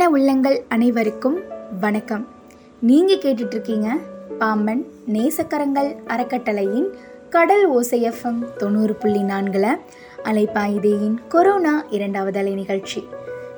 அன்பான உள்ளங்கள் அனைவருக்கும் வணக்கம். நீங்கள் கேட்டுட்ருக்கீங்க பாம்பன் நேசக்கரங்கள் அறக்கட்டளையின் கடல் ஓசைஎஃப்எம் தொண்ணூறு புள்ளி நான்கில் அலைப்பாயுதேயின் கொரோனா இரண்டாவது அலை நிகழ்ச்சி.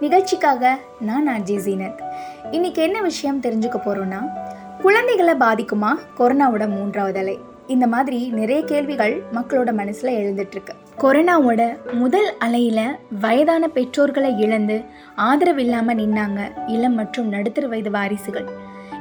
நிகழ்ச்சிக்காக நான் அஜய் ஜீனத். இன்னைக்கு என்ன விஷயம் தெரிஞ்சுக்க போகிறோன்னா குழந்தைகளை பாதிக்குமா? கொரோனாவோட மூன்றாவது அலை. இந்த மாதிரி நிறைய கேள்விகள் மக்களோட மனசில் எழுந்துட்டுருக்கு கொரோனாவோட முதல் அலையில் வயதான பெற்றோர்களை இழந்து ஆதரவு இல்லாமல் நின்னாங்க இளம் மற்றும் நடுத்தர வயது வாரிசுகள்.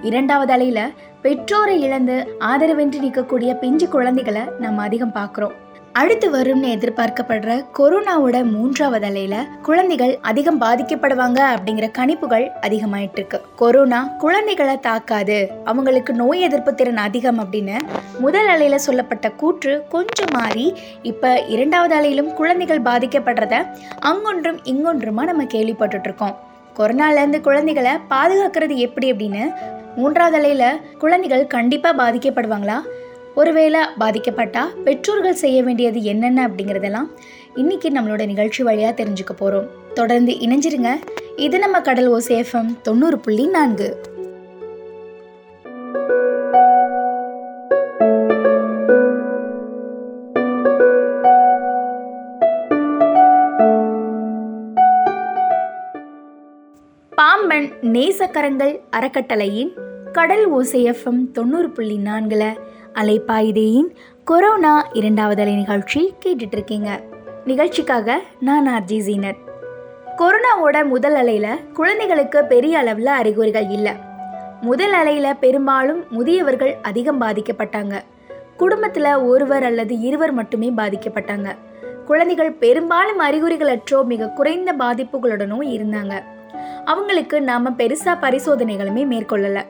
இரண்டாவது அலையில் பெற்றோரை இழந்து ஆதரவின்றி நிற்கக்கூடிய பிஞ்சு குழந்தைகளை நம்ம அதிகம் பார்க்குறோம். அடுத்து வரும்னு எதிர்பார்க்கப்படுற கொரோனாவோட மூன்றாவது அலையில குழந்தைகள் அதிகம் பாதிக்கப்படுவாங்க அப்படிங்கிற கணிப்புகள் அதிகமாயிட்டு இருக்கு கொரோனா குழந்தைகளை தாக்காது அவங்களுக்கு நோய் எதிர்ப்பு திறன் அதிகம் அப்படின்னு முதல் அலையில சொல்லப்பட்ட கூற்று கொஞ்சம் மாறி இப்ப இரண்டாவது அலையிலும் குழந்தைகள் பாதிக்கப்படுறத அங்கொன்றும் இங்கொன்றுமா நம்ம கேள்விப்பட்டுட்டு இருக்கோம் கொரோனாலேருந்து குழந்தைகளை பாதுகாக்கிறது எப்படி அப்படின்னு மூன்றாவது அலையில குழந்தைகள் கண்டிப்பா பாதிக்கப்படுவாங்களா? ஒருவேளை பாதிக்கப்பட்டால் பெற்றோர்கள் செய்ய வேண்டியது என்னென்ன அப்படிங்கிறதெல்லாம் இன்னைக்கு நம்மளோட நிகழ்ச்சி வழியாக தெரிஞ்சுக்க போகிறோம் தொடர்ந்து இணைஞ்சிருங்க. இது நம்ம கடல் ஓசேஃபம் தொண்ணூறு புள்ளி நான்கு. பாம்பன் நேசக்கரங்கள் அறக்கட்டளையின் கடல் ஓசைஎஃப்எம் தொண்ணூறு புள்ளி நான்கில் அலைப்பாயுதேயின் கொரோனா இரண்டாவது அலை நிகழ்ச்சி கேட்டுட்டு இருக்கீங்க நிகழ்ச்சிக்காக நான் ஆர்ஜி ஜீனர் கொரோனாவோட முதல் அலையில் குழந்தைகளுக்கு பெரிய அளவில் அறிகுறிகள் இல்லை. முதல் அலையில் பெரும்பாலும் முதியவர்கள் அதிகம் பாதிக்கப்பட்டாங்க. குடும்பத்தில் ஒருவர் அல்லது இருவர் மட்டுமே பாதிக்கப்பட்டாங்க. குழந்தைகள் பெரும்பாலும் அறிகுறிகளற்றோ மிக குறைந்த பாதிப்புகளுடனும் இருந்தாங்க. அவங்களுக்கு நாம பெருசா பரிசோதனைகளுமே மேற்கொள்ளல.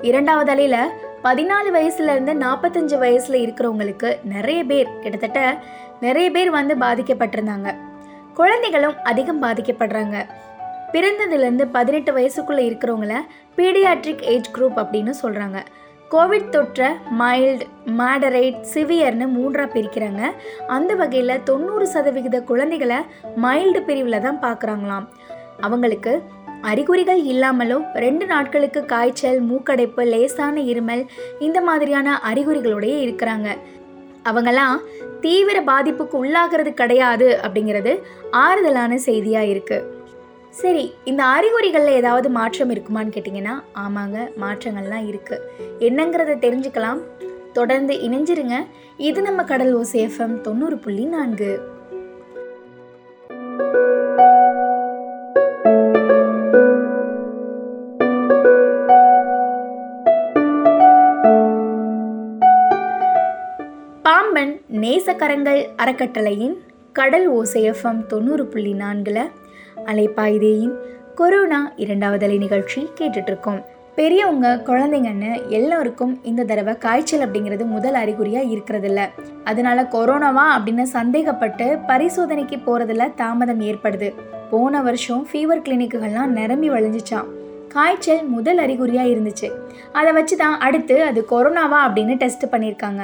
இரண்டாவது அலையில பதினாலு வயசுலேருந்து நாற்பத்தஞ்சு வயசில் இருக்கிறவங்களுக்கு நிறைய பேர் கிட்டத்தட்ட நிறைய பேர் வந்து பாதிக்கப்பட்டிருந்தாங்க. குழந்தைகளும் அதிகம் பாதிக்கப்படுறாங்க. பிறந்ததுலேருந்து பதினெட்டு வயசுக்குள்ளே இருக்கிறவங்கள பீடியாட்ரிக் ஏஜ் குரூப் அப்படின்னு சொல்கிறாங்க கோவிட் தொற்றை மைல்டு மேடரேட் சிவியர்னு மூன்றாக பிரிக்கிறாங்க. அந்த வகையில் தொண்ணூறு சதவிகித குழந்தைகளை மைல்டு பிரிவில் தான் பார்க்குறாங்களாம் அவங்களுக்கு அறிகுறிகள் இல்லாமலோ ரெண்டு நாட்களுக்கு காய்ச்சல் மூக்கடைப்பு லேசான இருமல் இந்த மாதிரியான அறிகுறிகளோடையே இருக்கிறாங்க. அவங்கெல்லாம் தீவிர பாதிப்புக்கு உள்ளாகிறது கிடையாது அப்படிங்கிறது ஆறுதலான செய்தியாக இருக்குது சரி இந்த அறிகுறிகளில் ஏதாவது மாற்றம் இருக்குமான்னு கேட்டிங்கன்னா ஆமாங்க மாற்றங்கள்லாம் இருக்குது என்னங்கிறத தெரிஞ்சுக்கலாம். தொடர்ந்து இணைஞ்சிருங்க. இது நம்ம கடல் ஓசேஃபம் தொண்ணூறு புள்ளி நான்கு. பாம்பன் நேசக்கரங்கள் அறக்கட்டளையின் கடல் ஓசைஎஃப்எம் தொண்ணூறு புள்ளி நான்கில் அலைப்பாய்தேயின் கொரோனா இரண்டாவது அலை நிகழ்ச்சி கேட்டுட்ருக்கோம் பெரியவங்க குழந்தைங்கன்னு எல்லோருக்கும் இந்த தடவை காய்ச்சல் அப்படிங்கிறது முதல் அறிகுறியாக இருக்கிறதில்ல. அதனால கொரோனாவா அப்படின்னு சந்தேகப்பட்டு பரிசோதனைக்கு போகிறதுல தாமதம் ஏற்படுது. போன வருஷம் ஃபீவர் கிளினிக்குகள்லாம் நிரம்பி வழிஞ்சிச்சான் காய்ச்சல் முதல் அறிகுறியாக இருந்துச்சு. அதை வச்சு தான் அடுத்து அது கொரோனாவா அப்படின்னு டெஸ்ட் பண்ணியிருக்காங்க.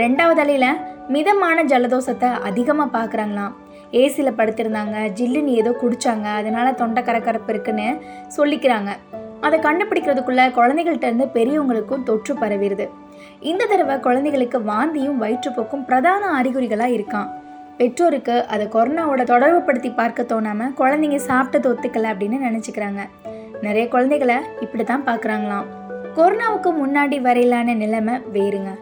ரெண்டாவது அலையில் மிதமான ஜலதோஷத்தை அதிகமாக பார்க்குறாங்களாம். ஏசியில் படுத்திருந்தாங்க ஜில்லுன்னு ஏதோ குடித்தாங்க அதனால தொண்டை கரக்கரப்பு இருக்குன்னு சொல்லிக்கிறாங்க. அதை கண்டுபிடிக்கிறதுக்குள்ள குழந்தைகள்கிட்டருந்து பெரியவங்களுக்கும் தொற்று பரவிடுது. இந்த தடவை குழந்தைகளுக்கு வாந்தியும் வயிற்றுப்போக்கும் பிரதான அறிகுறிகளாக இருக்கான் பெற்றோருக்கு அதை கொரோனாவோட தொடர்புபடுத்தி பார்க்க தோணாமல் குழந்தைங்க சாப்பிட்டது ஒத்துக்கலை அப்படின்னு நினச்சிக்கிறாங்க. நிறைய குழந்தைகளை இப்படி தான் பார்க்குறாங்களாம். கொரோனாவுக்கு முன்னாடி வரையிலான நிலைமை வேறுங்க.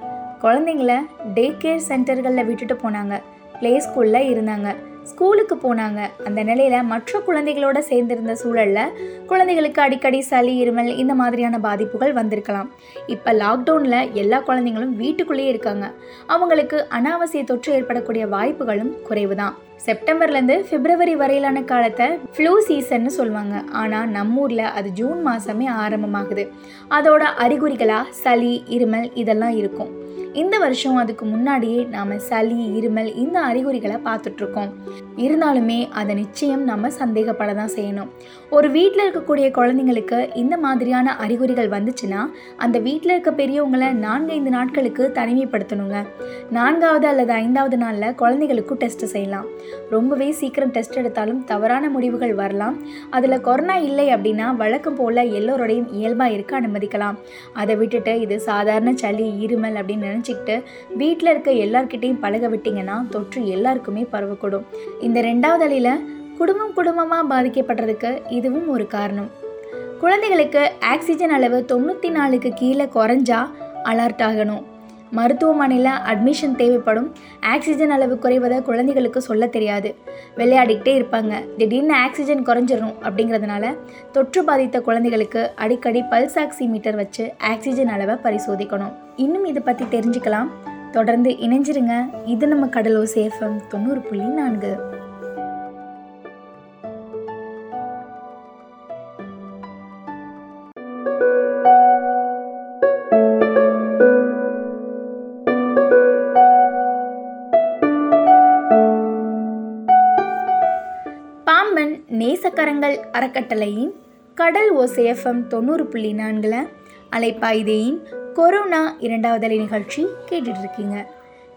குழந்தைங்கள டே கேர் சென்டர்களில் விட்டுட்டு போனாங்க. ப்ளே ஸ்கூலில் இருந்தாங்க. ஸ்கூலுக்கு போனாங்க. அந்த நிலையில் மற்ற குழந்தைகளோட சேர்ந்திருந்த சூழலில் குழந்தைகளுக்கு அடிக்கடி சளி இருமல் இந்த மாதிரியான பாதிப்புகள் வந்திருக்கலாம். இப்போ லாக்டவுனில் எல்லா குழந்தைங்களும் வீட்டுக்குள்ளேயே இருக்காங்க. அவங்களுக்கு அனாவசிய தொற்று ஏற்படக்கூடிய வாய்ப்புகளும் குறைவு தான் செப்டம்பர்லேருந்து பிப்ரவரி வரையிலான காலத்தை ஃப்ளூ சீசன்னு சொல்லுவாங்க. ஆனால் நம்ம ஊரில் அது ஜூன் மாதமே ஆரம்பமாகுது. அதோட அறிகுறிகளாக சளி இருமல் இதெல்லாம் இருக்கும். இந்த வருஷம் அதுக்கு முன்னாடியே நாம் சளி இருமல் இந்த அறிகுறிகளை பார்த்துட்ருக்கோம். இருந்தாலுமே அதை நிச்சயம் நம்ம சந்தேகப்பட தான் செய்யணும். ஒரு வீட்டில் இருக்கக்கூடிய குழந்தைங்களுக்கு இந்த மாதிரியான அறிகுறிகள் வந்துச்சுன்னா அந்த வீட்டில் இருக்க பெரியவங்களை நான்கைந்து நாட்களுக்கு தனிமைப்படுத்தணுங்க. நான்காவது அல்லது ஐந்தாவது நாளில் குழந்தைகளுக்கும் டெஸ்ட் செய்யலாம். ரொம்பவே சீக்கிரம் டெஸ்ட் எடுத்தாலும் தவறான முடிவுகள் வரலாம். அதில் கொரோனா இல்லை அப்படின்னா வழக்கம் போல் எல்லோருடையும் இயல்பாக இருக்க அனுமதிக்கலாம். அதை விட்டுட்டு இது சாதாரண சளி இருமல் அப்படின்னு நினச்சிக்கிட்டு வீட்டில் இருக்க எல்லார்கிட்டையும் பழக விட்டிங்கன்னா தொற்று எல்லாருக்குமே பரவக்கூடும். இந்த ரெண்டாவது அலையில் குடும்பம் குடும்பமாக பாதிக்கப்படுறதுக்கு இதுவும் ஒரு காரணம். குழந்தைகளுக்கு ஆக்சிஜன் அளவு தொண்ணூற்றி நாலுக்கு கீழே குறைஞ்சா அலர்ட் ஆகணும். மருத்துவமனையில் அட்மிஷன் தேவைப்படும். ஆக்சிஜன் அளவு குறைவதை குழந்தைகளுக்கு சொல்ல தெரியாது. விளையாடிக்கிட்டே இருப்பாங்க. திடீர்னு ஆக்சிஜன் குறைஞ்சிடும் அப்படிங்கிறதுனால தொற்று பாதித்த குழந்தைகளுக்கு அடிக்கடி பல்ஸ் ஆக்சிமீட்டர் வச்சு ஆக்சிஜன் அளவை பரிசோதிக்கணும். இன்னும் இதை பற்றி தெரிஞ்சுக்கலாம். தொடர்ந்து இணைஞ்சிருங்க. இது நம்ம கடலோ சேஃபம் தொண்ணூறு புள்ளி நான்கு. நேசக்கரங்கள் அறக்கட்டளையின் கடல் ஓசேஎஃப்எம் தொண்ணூறு புள்ளி நான்கில் அலைப்பாய்தேயின் கொரோனா இரண்டாவது அலை நிகழ்ச்சி கேட்டுட்டு இருக்கீங்க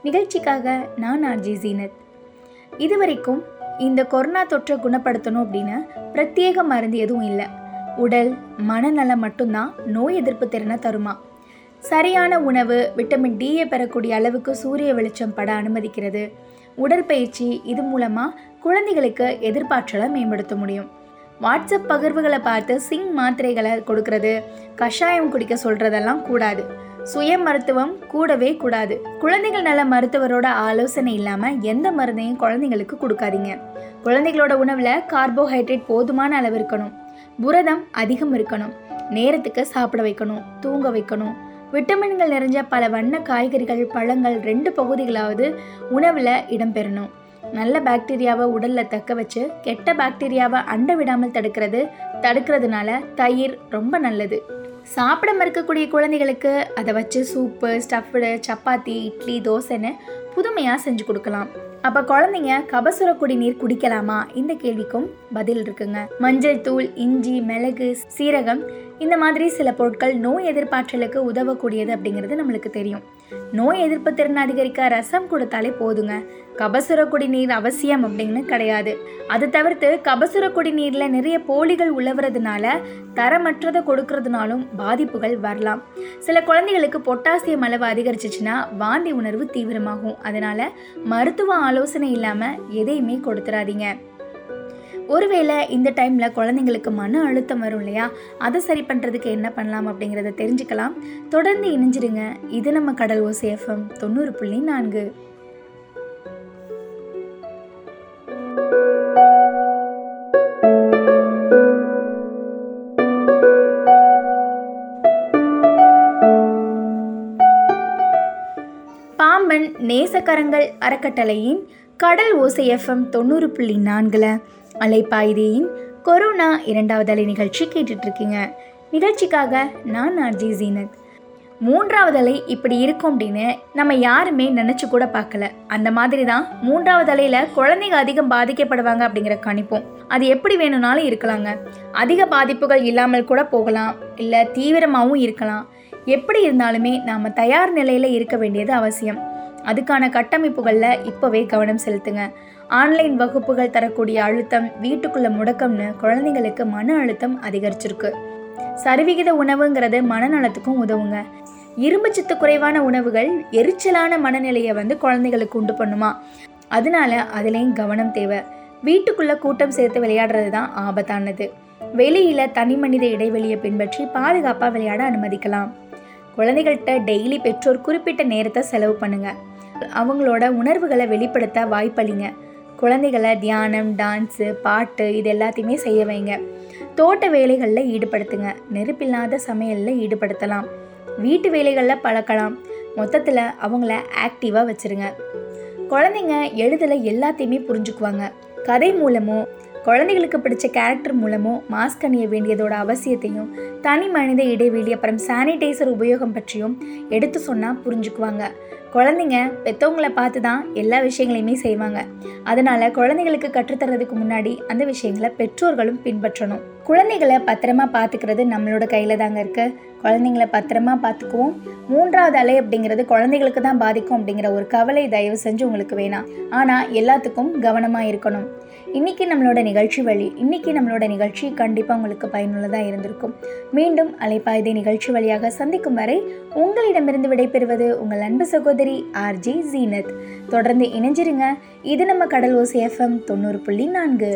நிகழ்ச்சிக்காக நான் ஆர்ஜி ஜீனத். இதுவரைக்கும் இந்த கொரோனா தொற்றை குணப்படுத்தணும் அப்படின்னு பிரத்யேக மருந்து எதுவும் இல்லை. உடல் மனநலம் மட்டும்தான் நோய் எதிர்ப்பு திறனை தருமா? சரியான உணவு விட்டமின் டியை பெறக்கூடிய அளவுக்கு சூரிய வெளிச்சம் பட அனுமதிக்கிறது. உடற்பயிற்சி இது மூலமாக குழந்தைகளுக்கு எதிர்பார்ச்சலை மேம்படுத்த முடியும். வாட்ஸ்அப் பகிர்வுகளை பார்த்து சிங் மாத்திரைகளை கொடுக்கறது. கஷாயம் குடிக்க சொல்கிறதெல்லாம் கூடாது. சுய மருத்துவம் கூடவே கூடாது. குழந்தைகள் நல்ல மருத்துவரோட ஆலோசனை இல்லாமல் எந்த மருந்தையும் குழந்தைங்களுக்கு கொடுக்காதீங்க. குழந்தைகளோட உணவில் கார்போஹைட்ரேட் போதுமான அளவு இருக்கணும். புரதம் அதிகம் இருக்கணும். நேரத்துக்கு சாப்பிட வைக்கணும் தூங்க வைக்கணும். விட்டமின்கள் நிறைஞ்ச பல வண்ண காய்கறிகள் பழங்கள் ரெண்டு பகுதிகளாவது உணவில் இடம்பெறணும். நல்ல பாக்டீரியாவை உடலில் தக்க வச்சு கெட்ட பாக்டீரியாவை அண்ட விடாமல் தடுக்கிறது தடுக்கிறதுனால தயிர் ரொம்ப நல்லது. சாப்பிட மறுக்கக்கூடிய குழந்தைகளுக்கு அதை வச்சு சூப்பு ஸ்டஃப்டு சப்பாத்தி இட்லி தோசைன்னு புதுமையாக செஞ்சு கொடுக்கலாம். அப்போ குழந்தைங்க கபசுர குடிநீர் குடிக்கலாமா? இந்த கேள்விக்கும் பதில் இருக்குங்க. மஞ்சள் தூள் இஞ்சி மிளகு சீரகம் இந்த மாதிரி சில பொருட்கள் நோய் எதிர்ப்பாற்றலுக்கு உதவக்கூடியது அப்படிங்கிறது நம்மளுக்கு தெரியும். நோய் எதிர்ப்பு திறன் அதிகரிக்க ரசம் கொடுத்தாலே போதுங்க. கபசுர குடிநீர் அவசியம் அப்படின்னு கிடையாது. அது தவிர்த்து கபசுர குடிநீரில் நிறைய போலிகள் உழவுறதுனால தரமற்றதை கொடுக்கறதுனாலும் பாதிப்புகள் வரலாம். சில குழந்தைகளுக்கு பொட்டாசியம் அளவு அதிகரிச்சிச்சுன்னா வாந்தி உணர்வு தீவிரமாகும். அதனால மருத்துவ ஆலோசனை இல்லாமல் எதையுமே கொடுத்துடாதீங்க ஒருவேளை இந்த டைமில் குழந்தைங்களுக்கு மன அழுத்தம் வரும் இல்லையா? அதை சரி பண்ணுறதுக்கு என்ன பண்ணலாம் அப்படிங்கிறத தெரிஞ்சுக்கலாம். தொடர்ந்து இணைஞ்சிருங்க. இது நம்ம கடல் ஓசேஃபம் தொண்ணூறு புள்ளி நான்கு. பாம்பன் நேசக்கரங்கள் அறக்கட்டளையின் கடல் ஓசை எஃப்எம் தொண்ணூறு புள்ளி நான்கில். அலைப்பாய்தேயின் கொரோனா இரண்டாவது அலை நிகழ்ச்சி கேட்டுட்டு இருக்கீங்க நிகழ்ச்சிக்காக நான் ஆர்ஜி ஜீனத். மூன்றாவது அலை இப்படி இருக்கும் அப்படின்னு நம்ம யாருமே நினச்சி கூட பார்க்கல. அந்த மாதிரி தான் மூன்றாவது அலையில் குழந்தைங்க அதிகம் பாதிக்கப்படுவாங்க அப்படிங்கிற கணிப்போம். அது எப்படி வேணும்னாலும் இருக்கலாங்க. அதிக பாதிப்புகள் இல்லாமல் கூட போகலாம். இல்லை தீவிரமாகவும் இருக்கலாம். எப்படி இருந்தாலுமே நாம் தயார் நிலையில் இருக்க வேண்டியது அவசியம். அதுக்கான கட்டமைப்புகளில் இப்போவே கவனம் செலுத்துங்க. ஆன்லைன் வகுப்புகள் தரக்கூடிய அழுத்தம் வீட்டுக்குள்ள முடக்கம்னு குழந்தைங்களுக்கு மன அழுத்தம் அதிகரிச்சிருக்கு. சரிவிகித உணவுங்கிறது மனநலத்துக்கும் உதவுங்க. இரும்புச்சத்து குறைவான உணவுகள் எரிச்சலான மனநிலையை வந்து குழந்தைகளுக்கு உண்டு பண்ணுமா? அதனால அதுலேயும் கவனம் தேவை. வீட்டுக்குள்ளே கூட்டம் சேர்த்து விளையாடுறது தான் ஆபத்தானது. வெளியில் தனி மனித இடைவெளியை பின்பற்றி பாதுகாப்பாக விளையாட அனுமதிக்கலாம். குழந்தைகள்கிட்ட டெய்லி பெற்றோர் குறிப்பிட்ட நேரத்தை செலவு பண்ணுங்கள் அவங்களோட உணர்வுகளை வெளிப்படுத்த வாய்ப்பளிங்க. குழந்தைகளை தியானம் டான்ஸு பாட்டு இது எல்லாத்தையுமே செய்ய வைங்க. தோட்ட வேலைகளில் ஈடுபடுத்துங்க. நெருப்பில்லாத சமையலில் ஈடுபடுத்தலாம். வீட்டு வேலைகளில் பழக்கலாம். மொத்தத்தில் அவங்கள ஆக்டிவாக வச்சுருங்க. குழந்தைங்க எழுதலை எல்லாத்தையுமே புரிஞ்சுக்குவாங்க. கதை மூலமோ குழந்தைகளுக்கு பிடிச்ச கேரக்டர் மூலமோ மாஸ்க் அணிய வேண்டியதோட அவசியத்தையும் தனி மனித இடைவெளி அப்புறம் சானிடைசர் உபயோகம் பற்றியும் எடுத்து சொன்னால் புரிஞ்சுக்குவாங்க. குழந்தைங்க பெற்றவங்கள பார்த்து தான் எல்லா விஷயங்களையுமே செய்வாங்க. அதனால் குழந்தைகளுக்கு கற்றுத்தரதுக்கு முன்னாடி அந்த விஷயங்களை பெற்றோர்களும் பின்பற்றணும். குழந்தைகளை பத்திரமா பார்த்துக்கிறது நம்மளோட கையில் தாங்க இருக்குது குழந்தைங்கள பத்திரமா பார்த்துக்குவோம் மூன்றாவது அலை அப்படிங்கிறது குழந்தைகளுக்கு தான் பாதிக்கும் அப்படிங்கிற ஒரு கவலை தயவு செஞ்சு உங்களுக்கு வேணாம். ஆனால் எல்லாத்துக்கும் கவனமாக இருக்கணும். இன்றைக்கி நம்மளோட நிகழ்ச்சி வழி இன்றைக்கி நம்மளோட நிகழ்ச்சி கண்டிப்பாக உங்களுக்கு பயனுள்ளதாக இருந்திருக்கும். மீண்டும் அலைப்பாய்தை நிகழ்ச்சி வழியாக சந்திக்கும் வரை உங்களிடமிருந்து விடைபெறுவது உங்கள் அன்பு சகோதரி ஆர்ஜி ஜீனத். தொடர்ந்து இணைஞ்சிருங்க. இது நம்ம கடல் ஓசி எஃப்எம் தொண்ணூறு புள்ளி நான்கு.